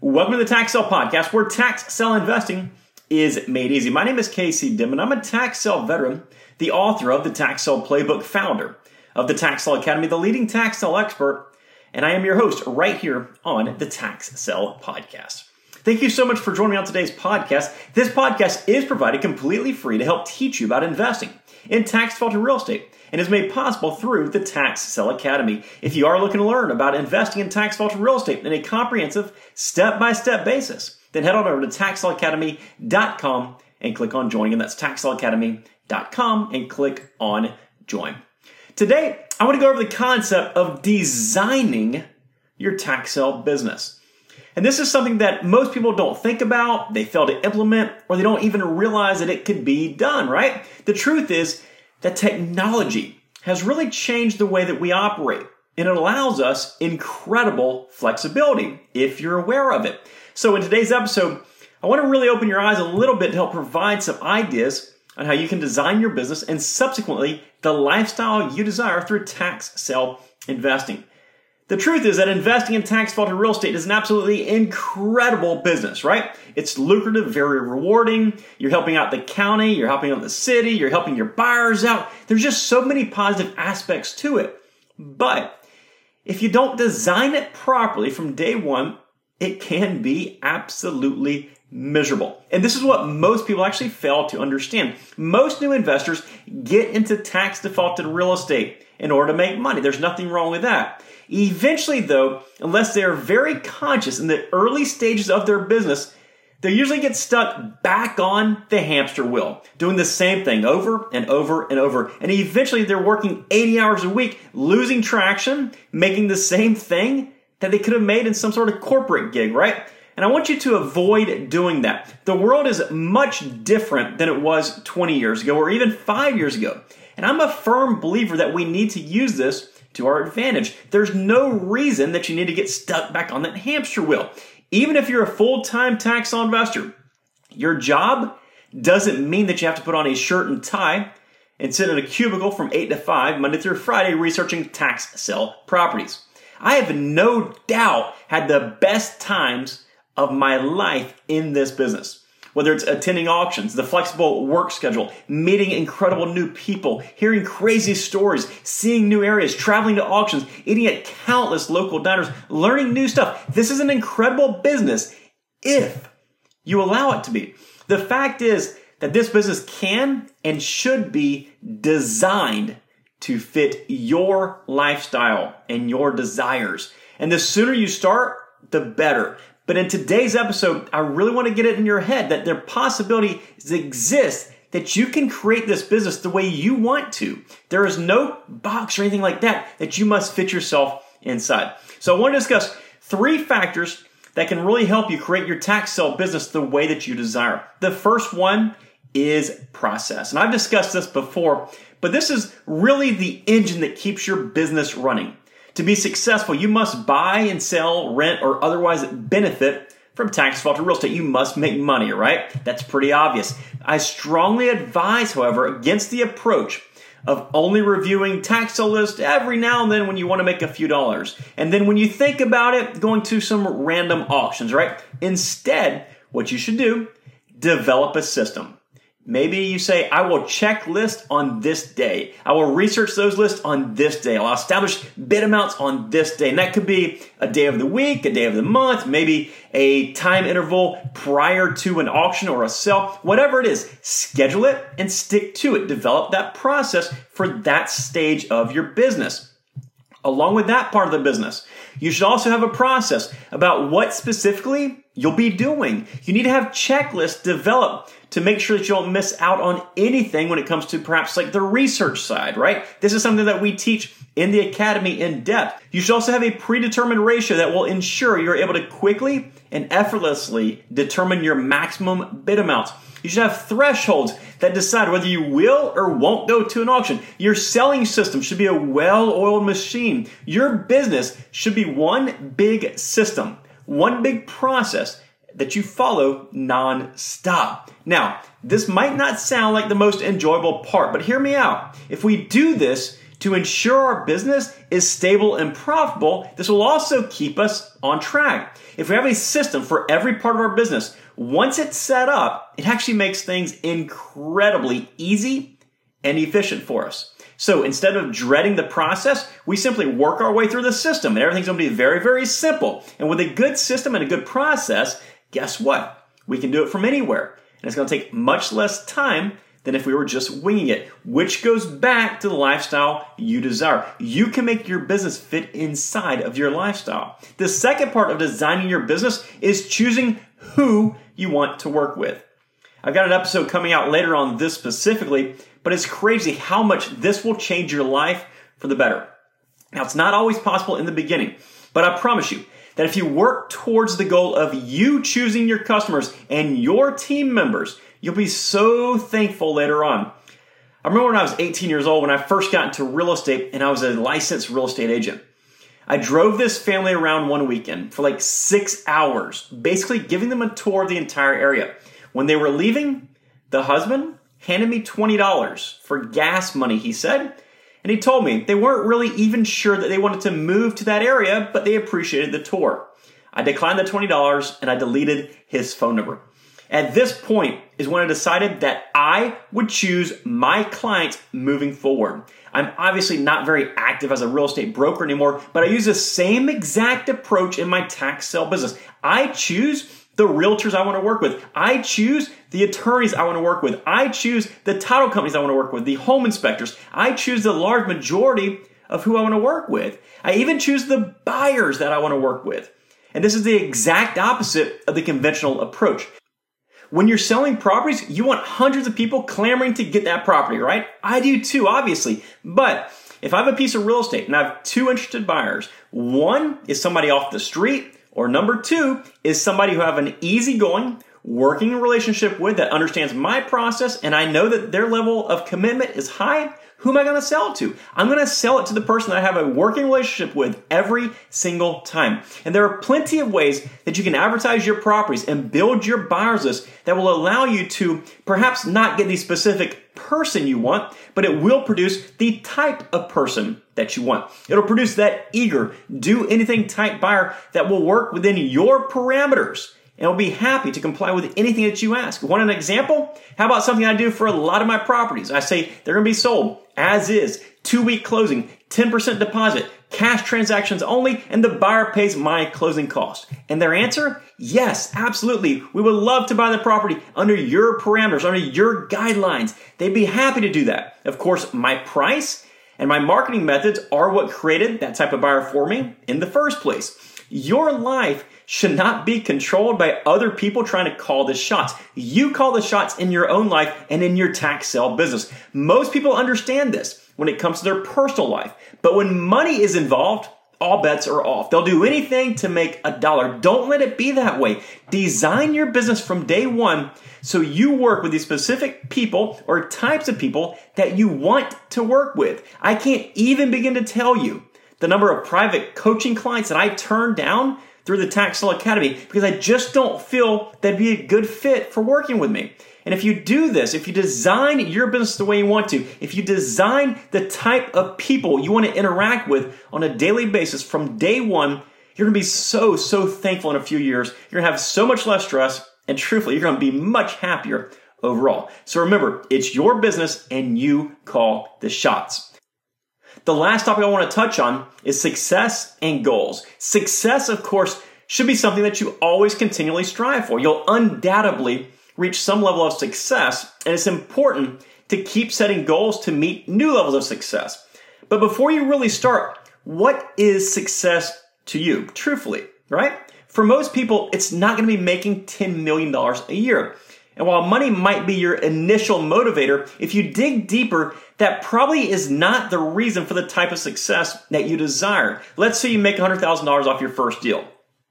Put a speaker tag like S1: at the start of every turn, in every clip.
S1: Welcome to the Tax Sale Podcast, where tax sale investing is made easy. My name is Casey Dimon. I'm a tax sale veteran, the author of the Tax Sale Playbook, founder of the Tax Sale Academy, the leading tax sale expert, and I am your host right here on the Tax Sale Podcast. Thank you so much for joining me on today's podcast. This podcast is provided completely free to help teach you about investing in tax defaulted real estate and is made possible through the Tax Sale Academy. If you are looking to learn about investing in tax defaulted real estate in a comprehensive, step by step basis, then head on over to taxsaleacademy.com and click on join. And that's taxsaleacademy.com and click on join. Today, I want to go over the concept of designing your tax sale business. And this is something that most people don't think about, they fail to implement, or they don't even realize that it could be done, right? The truth is that technology has really changed the way that we operate, and it allows us incredible flexibility if you're aware of it. So, in today's episode, I want to really open your eyes a little bit to help provide some ideas on how you can design your business and subsequently the lifestyle you desire through tax sale investing. The truth is that investing in tax defaulted real estate is an absolutely incredible business, right? It's lucrative, very rewarding. You're helping out the county, you're helping out the city, you're helping your buyers out. There's just so many positive aspects to it. But if you don't design it properly from day one, it can be absolutely miserable. And this is what most people actually fail to understand. Most new investors get into tax defaulted real estate in order to make money. There's nothing wrong with that. Eventually, though, unless they are very conscious in the early stages of their business, they usually get stuck back on the hamster wheel, doing the same thing over and over and over. And eventually they're working 80 hours a week, losing traction, making the same thing that they could have made in some sort of corporate gig, right? And I want you to avoid doing that. The world is much different than it was 20 years ago or even five years ago. And I'm a firm believer that we need to use this to our advantage. There's no reason that you need to get stuck back on that hamster wheel. Even if you're a full time tax investor, your job doesn't mean that you have to put on a shirt and tie and sit in a cubicle from 8 to 5 Monday through Friday researching tax sale properties. I have no doubt had the best times of my life in this business whether it's attending auctions, the flexible work schedule, meeting incredible new people, hearing crazy stories, seeing new areas, traveling to auctions, eating at countless local diners, learning new stuff. This is an incredible business if you allow it to be. The fact is that this business can and should be designed to fit your lifestyle and your desires. And the sooner you start, the better. But in today's episode, I really want to get it in your head that there possibility exists that you can create this business the way you want to. There is no box or anything like that that you must fit yourself inside. So I want to discuss three factors that can really help you create your tax sale business the way that you desire. The first one is process. And I've discussed this before, but this is really the engine that keeps your business running. To be successful, you must buy and sell, rent, or otherwise benefit from tax defaulted real estate. You must make money, right? That's pretty obvious. I strongly advise, however, against the approach of only reviewing tax sale list every now and then when you want to make a few dollars. And then when you think about it, going to some random auctions, right? Instead, what you should do, develop a system. Maybe you say, I will check list on this day. I will research those lists on this day. I'll establish bid amounts on this day. And that could be a day of the week, a day of the month, maybe a time interval prior to an auction or a sale, whatever it is. Schedule it and stick to it. Develop that process for that stage of your business. Along with that part of the business, you should also have a process about what specifically you'll be doing. You need to have checklists developed to make sure that you don't miss out on anything when it comes to perhaps like the research side, right? This is something that we teach in the academy in depth. You should also have a predetermined ratio that will ensure you're able to quickly and effortlessly determine your maximum bid amounts. You should have thresholds that decide whether you will or won't go to an auction. Your selling system should be a well oiled machine. Your business should be one big system, one big process that you follow non-stop. Now, this might not sound like the most enjoyable part, but hear me out. If we do this, To ensure our business is stable and profitable, this will also keep us on track. If we have a system for every part of our business, once it's set up, it actually makes things incredibly easy and efficient for us. So instead of dreading the process, we simply work our way through the system and everything's going to be very, very simple. And with a good system and a good process, guess what? We can do it from anywhere. And it's going to take much less time than if we were just winging it, which goes back to the lifestyle you desire. You can make your business fit inside of your lifestyle. The second part of designing your business is choosing who you want to work with. I've got an episode coming out later on this specifically, but it's crazy how much this will change your life for the better. Now, it's not always possible in the beginning, but I promise you that if you work towards the goal of you choosing your customers and your team members, You'll be so thankful later on. I remember when I was 18 years old when I first got into real estate and I was a licensed real estate agent. I drove this family around one weekend for like six hours, basically giving them a tour of the entire area. When they were leaving, the husband handed me $20 for gas money, he said. And he told me they weren't really even sure that they wanted to move to that area, but they appreciated the tour. I declined the $20 and I deleted his phone number. At this point is when I decided that I would choose my clients moving forward. I'm obviously not very active as a real estate broker anymore, but I use the same exact approach in my tax sale business. I choose the realtors I want to work with. I choose the attorneys I want to work with. I choose the title companies I want to work with, the home inspectors. I choose the large majority of who I want to work with. I even choose the buyers that I want to work with. And this is the exact opposite of the conventional approach. When you're selling properties, you want hundreds of people clamoring to get that property, right? I do too, obviously. But if I have a piece of real estate and I have two interested buyers, one is somebody off the street, or number two is somebody who have an easygoing, working relationship with that understands my process and I know that their level of commitment is high, who am I going to sell it to? I'm going to sell it to the person that I have a working relationship with every single time. And there are plenty of ways that you can advertise your properties and build your buyers list that will allow you to perhaps not get the specific person you want, but it will produce the type of person that you want. It'll produce that eager, do anything type buyer that will work within your parameters and will be happy to comply with anything that you ask. Want an example? How about something I do for a lot of my properties? I say they're going to be sold as is, two week closing, 10% deposit, cash transactions only, and the buyer pays my closing cost. And their answer? Yes, absolutely. We would love to buy the property under your parameters, under your guidelines. They'd be happy to do that. Of course, my price and my marketing methods are what created that type of buyer for me in the first place. Your life should not be controlled by other people trying to call the shots. You call the shots in your own life and in your tax sale business. Most people understand this when it comes to their personal life. But when money is involved, all bets are off. They'll do anything to make a dollar. Don't let it be that way. Design your business from day one so you work with these specific people or types of people that you want to work with. I can't even begin to tell you the number of private coaching clients that I turned down through the Tax Sale Academy because I just don't feel that'd be a good fit for working with me. And if you do this, if you design your business the way you want to, if you design the type of people you want to interact with on a daily basis from day one, you're going to be so, so thankful in a few years. You're going to have so much less stress, and truthfully, you're going to be much happier overall. So remember, it's your business and you call the shots. The last topic I want to touch on is success and goals. Success, of course, should be something that you always continually strive for. You'll undoubtedly reach some level of success, and it's important to keep setting goals to meet new levels of success. But before you really start, what is success to you, truthfully, right? For most people, it's not going to be making $10 million a year. And while money might be your initial motivator, if you dig deeper, that probably is not the reason for the type of success that you desire. Let's say you make $100,000 off your first deal.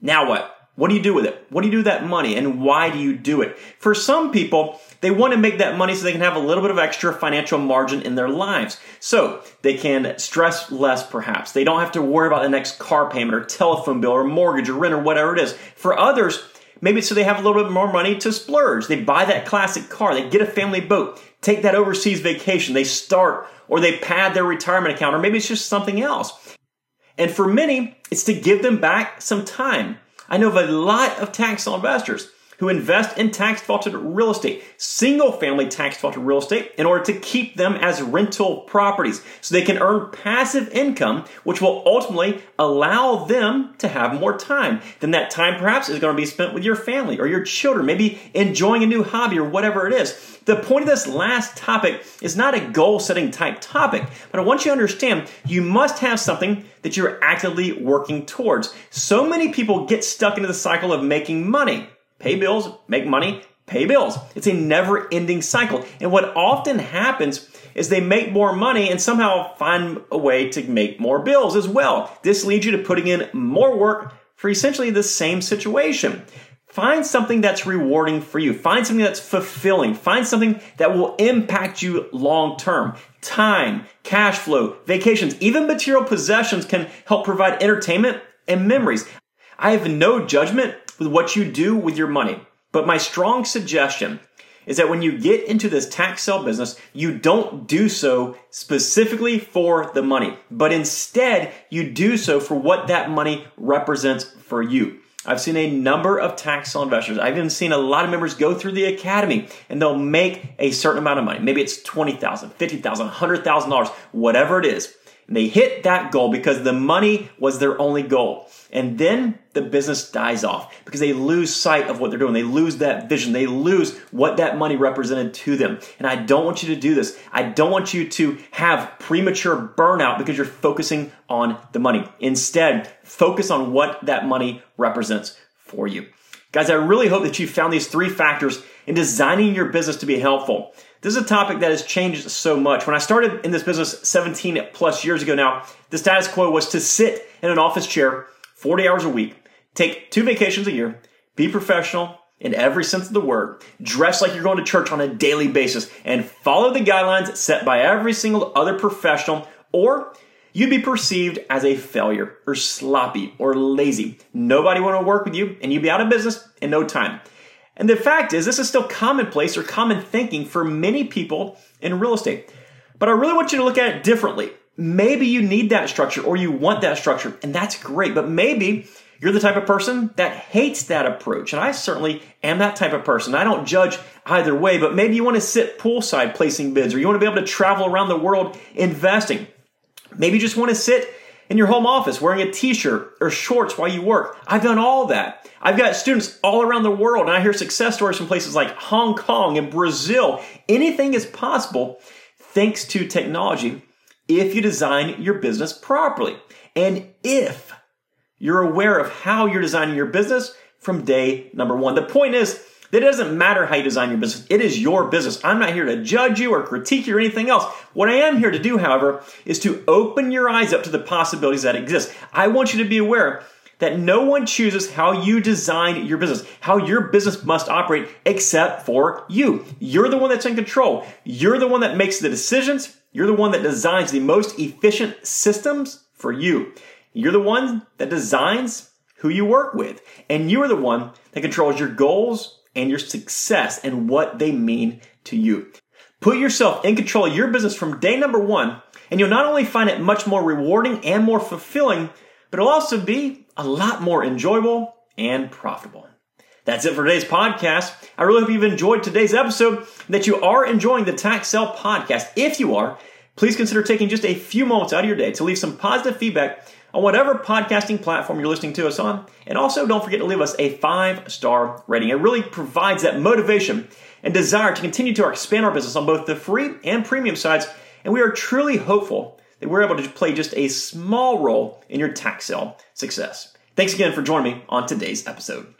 S1: Now what? What do you do with it? What do you do with that money and why do you do it? For some people, they want to make that money so they can have a little bit of extra financial margin in their lives. So they can stress less perhaps. They don't have to worry about the next car payment or telephone bill or mortgage or rent or whatever it is. For others, Maybe so they have a little bit more money to splurge. They buy that classic car, they get a family boat, take that overseas vacation, they start or they pad their retirement account, or maybe it's just something else. And for many, it's to give them back some time. I know of a lot of tax investors who invest in tax defaulted real estate, single family tax defaulted real estate, in order to keep them as rental properties so they can earn passive income, which will ultimately allow them to have more time. Then that time perhaps is going to be spent with your family or your children, maybe enjoying a new hobby or whatever it is. The point of this last topic is not a goal setting type topic, but I want you to understand you must have something that you're actively working towards. So many people get stuck into the cycle of making money pay bills, make money, pay bills. It's a never ending cycle. And what often happens is they make more money and somehow find a way to make more bills as well. This leads you to putting in more work for essentially the same situation. Find something that's rewarding for you. Find something that's fulfilling. Find something that will impact you long term. Time, cash flow, vacations, even material possessions can help provide entertainment and memories. I have no judgment with what you do with your money. But my strong suggestion is that when you get into this tax sale business, you don't do so specifically for the money, but instead you do so for what that money represents for you. I've seen a number of tax sale investors. I've even seen a lot of members go through the academy and they'll make a certain amount of money. Maybe it's $20,000, $50,000, $100,000, whatever it is. And they hit that goal because the money was their only goal. And then the business dies off because they lose sight of what they're doing. They lose that vision. They lose what that money represented to them. And I don't want you to do this. I don't want you to have premature burnout because you're focusing on the money. Instead, focus on what that money represents for you. Guys, I really hope that you found these three factors in designing your business to be helpful. This is a topic that has changed so much. When I started in this business 17 plus years ago now, the status quo was to sit in an office chair 40 hours a week, take two vacations a year, be professional in every sense of the word, dress like you're going to church on a daily basis, and follow the guidelines set by every single other professional, or you'd be perceived as a failure or sloppy or lazy. Nobody want to work with you, and you'd be out of business in no time. And the fact is, this is still commonplace or common thinking for many people in real estate. But I really want you to look at it differently. Maybe you need that structure or you want that structure, and that's great. But maybe you're the type of person that hates that approach. And I certainly am that type of person. I don't judge either way, but maybe you want to sit poolside placing bids or you want to be able to travel around the world investing. Maybe you just want to sit in your home office wearing a t-shirt or shorts while you work. I've done all that. I've got students all around the world and I hear success stories from places like Hong Kong and Brazil. Anything is possible thanks to technology if you design your business properly. And if you're aware of how you're designing your business from day number one. The point is, it doesn't matter how you design your business. It is your business. I'm not here to judge you or critique you or anything else. What I am here to do, however, is to open your eyes up to the possibilities that exist. I want you to be aware that no one chooses how you design your business, how your business must operate except for you. You're the one that's in control. You're the one that makes the decisions. You're the one that designs the most efficient systems for you. You're the one that designs who you work with. And you are the one that controls your goals, and your success and what they mean to you. Put yourself in control of your business from day number one, and you'll not only find it much more rewarding and more fulfilling, but it'll also be a lot more enjoyable and profitable. That's it for today's podcast. I really hope you've enjoyed today's episode, that you are enjoying the Tax Sale podcast. If you are, please consider taking just a few moments out of your day to leave some positive feedback on whatever podcasting platform you're listening to us on. And also, don't forget to leave us a five star rating. It really provides that motivation and desire to continue to expand our business on both the free and premium sides. And we are truly hopeful that we're able to play just a small role in your tax sale success. Thanks again for joining me on today's episode.